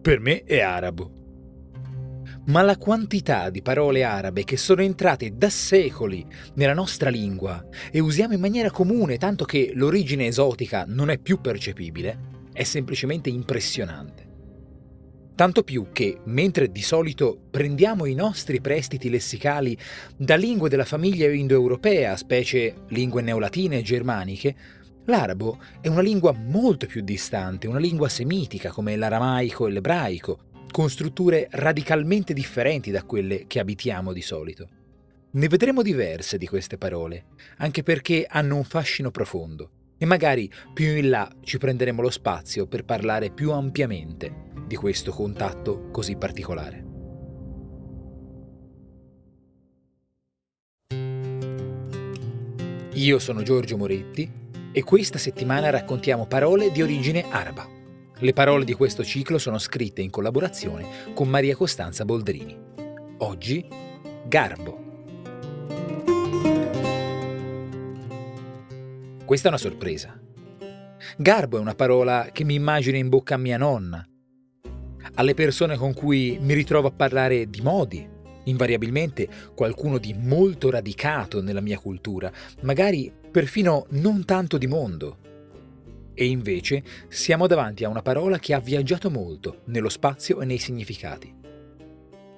Per me è arabo. Ma la quantità di parole arabe che sono entrate da secoli nella nostra lingua e usiamo in maniera comune tanto che l'origine esotica non è più percepibile, è semplicemente impressionante. Tanto più che, mentre di solito prendiamo i nostri prestiti lessicali da lingue della famiglia indoeuropea, specie lingue neolatine e germaniche, L'arabo è una lingua molto più distante, una lingua semitica come l'aramaico e l'ebraico, con strutture radicalmente differenti da quelle che abitiamo di solito. Ne vedremo diverse di queste parole, anche perché hanno un fascino profondo e magari più in là ci prenderemo lo spazio per parlare più ampiamente di questo contatto così particolare. Io sono Giorgio Moretti e questa settimana raccontiamo parole di origine araba. Le parole di questo ciclo sono scritte in collaborazione con Maria Costanza Boldrini. Oggi, garbo. Questa è una sorpresa. Garbo è una parola che mi immagino in bocca a mia nonna, alle persone con cui mi ritrovo a parlare di modi, invariabilmente qualcuno di molto radicato nella mia cultura, magari perfino non tanto di mondo. E invece siamo davanti a una parola che ha viaggiato molto nello spazio e nei significati.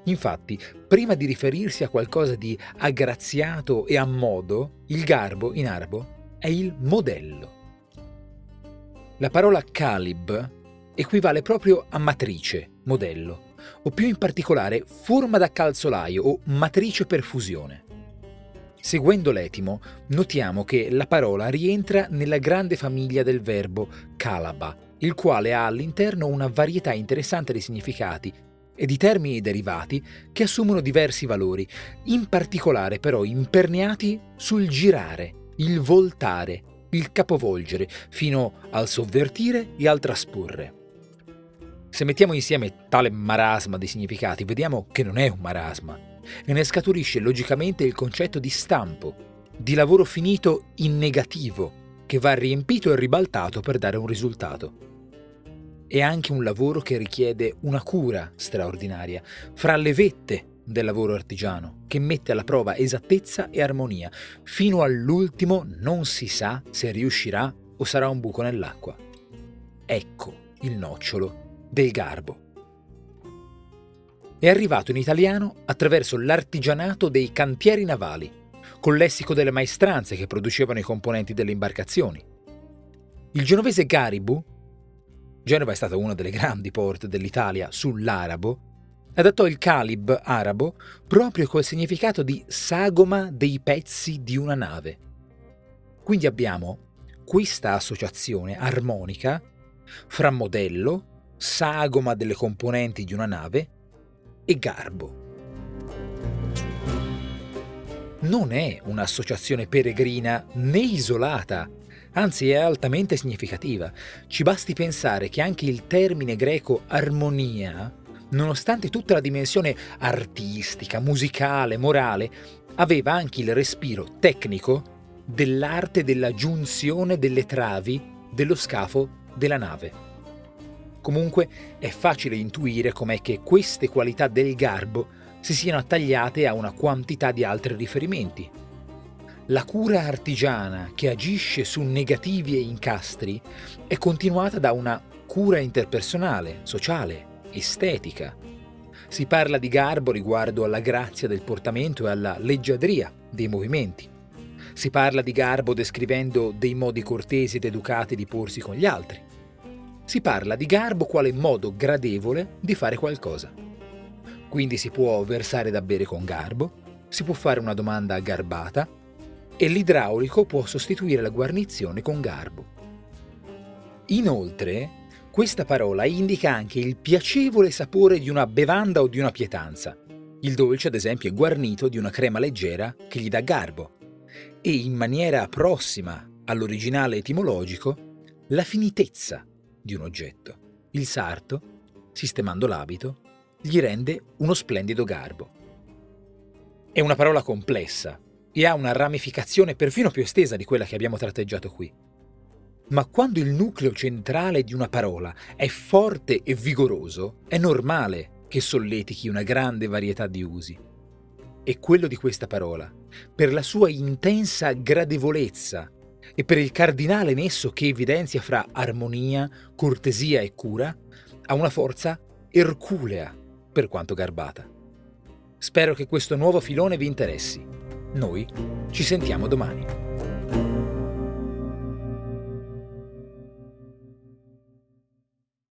Infatti, prima di riferirsi a qualcosa di aggraziato e a modo, il garbo in arabo è il modello. La parola calib equivale proprio a matrice, modello, o più in particolare forma da calzolaio o matrice per fusione. Seguendo l'etimo, notiamo che la parola rientra nella grande famiglia del verbo calaba, il quale ha all'interno una varietà interessante di significati e di termini derivati che assumono diversi valori, in particolare però imperniati sul girare, il voltare, il capovolgere, fino al sovvertire e al trasporre. Se mettiamo insieme tale marasma di significati, vediamo che non è un marasma e ne scaturisce logicamente il concetto di stampo, di lavoro finito in negativo, che va riempito e ribaltato per dare un risultato. È anche un lavoro che richiede una cura straordinaria, fra le vette del lavoro artigiano, che mette alla prova esattezza e armonia. Fino all'ultimo non si sa se riuscirà o sarà un buco nell'acqua. Ecco il nocciolo del garbo. È arrivato in italiano attraverso l'artigianato dei cantieri navali, col lessico delle maestranze che producevano i componenti delle imbarcazioni. Il genovese Garibu, Genova è stata una delle grandi porte dell'Italia sull'arabo, adattò il calib arabo proprio col significato di sagoma dei pezzi di una nave. Quindi abbiamo questa associazione armonica fra modello, sagoma delle componenti di una nave e garbo. Non è un'associazione peregrina né isolata, anzi è altamente significativa. Ci basti pensare che anche il termine greco armonia, nonostante tutta la dimensione artistica, musicale, morale, aveva anche il respiro tecnico dell'arte della giunzione delle travi dello scafo della nave. Comunque è facile intuire com'è che queste qualità del garbo si siano attagliate a una quantità di altri riferimenti. La cura artigiana che agisce su negativi e incastri è continuata da una cura interpersonale, sociale, estetica. Si parla di garbo riguardo alla grazia del portamento e alla leggiadria dei movimenti. Si parla di garbo descrivendo dei modi cortesi ed educati di porsi con gli altri si parla di garbo quale modo gradevole di fare qualcosa. Quindi si può versare da bere con garbo, si può fare una domanda garbata e l'idraulico può sostituire la guarnizione con garbo. Inoltre, questa parola indica anche il piacevole sapore di una bevanda o di una pietanza. Il dolce, ad esempio, è guarnito di una crema leggera che gli dà garbo. E in maniera prossima all'originale etimologico, la finitezza di un oggetto. Il sarto, sistemando l'abito, gli rende uno splendido garbo. È una parola complessa e ha una ramificazione perfino più estesa di quella che abbiamo tratteggiato qui. Ma quando il nucleo centrale di una parola è forte e vigoroso, è normale che solletichi una grande varietà di usi. E quello di questa parola, per la sua intensa gradevolezza e per il cardinale nesso che evidenzia fra armonia, cortesia e cura, ha una forza erculea per quanto garbata. Spero che questo nuovo filone vi interessi. Noi ci sentiamo domani.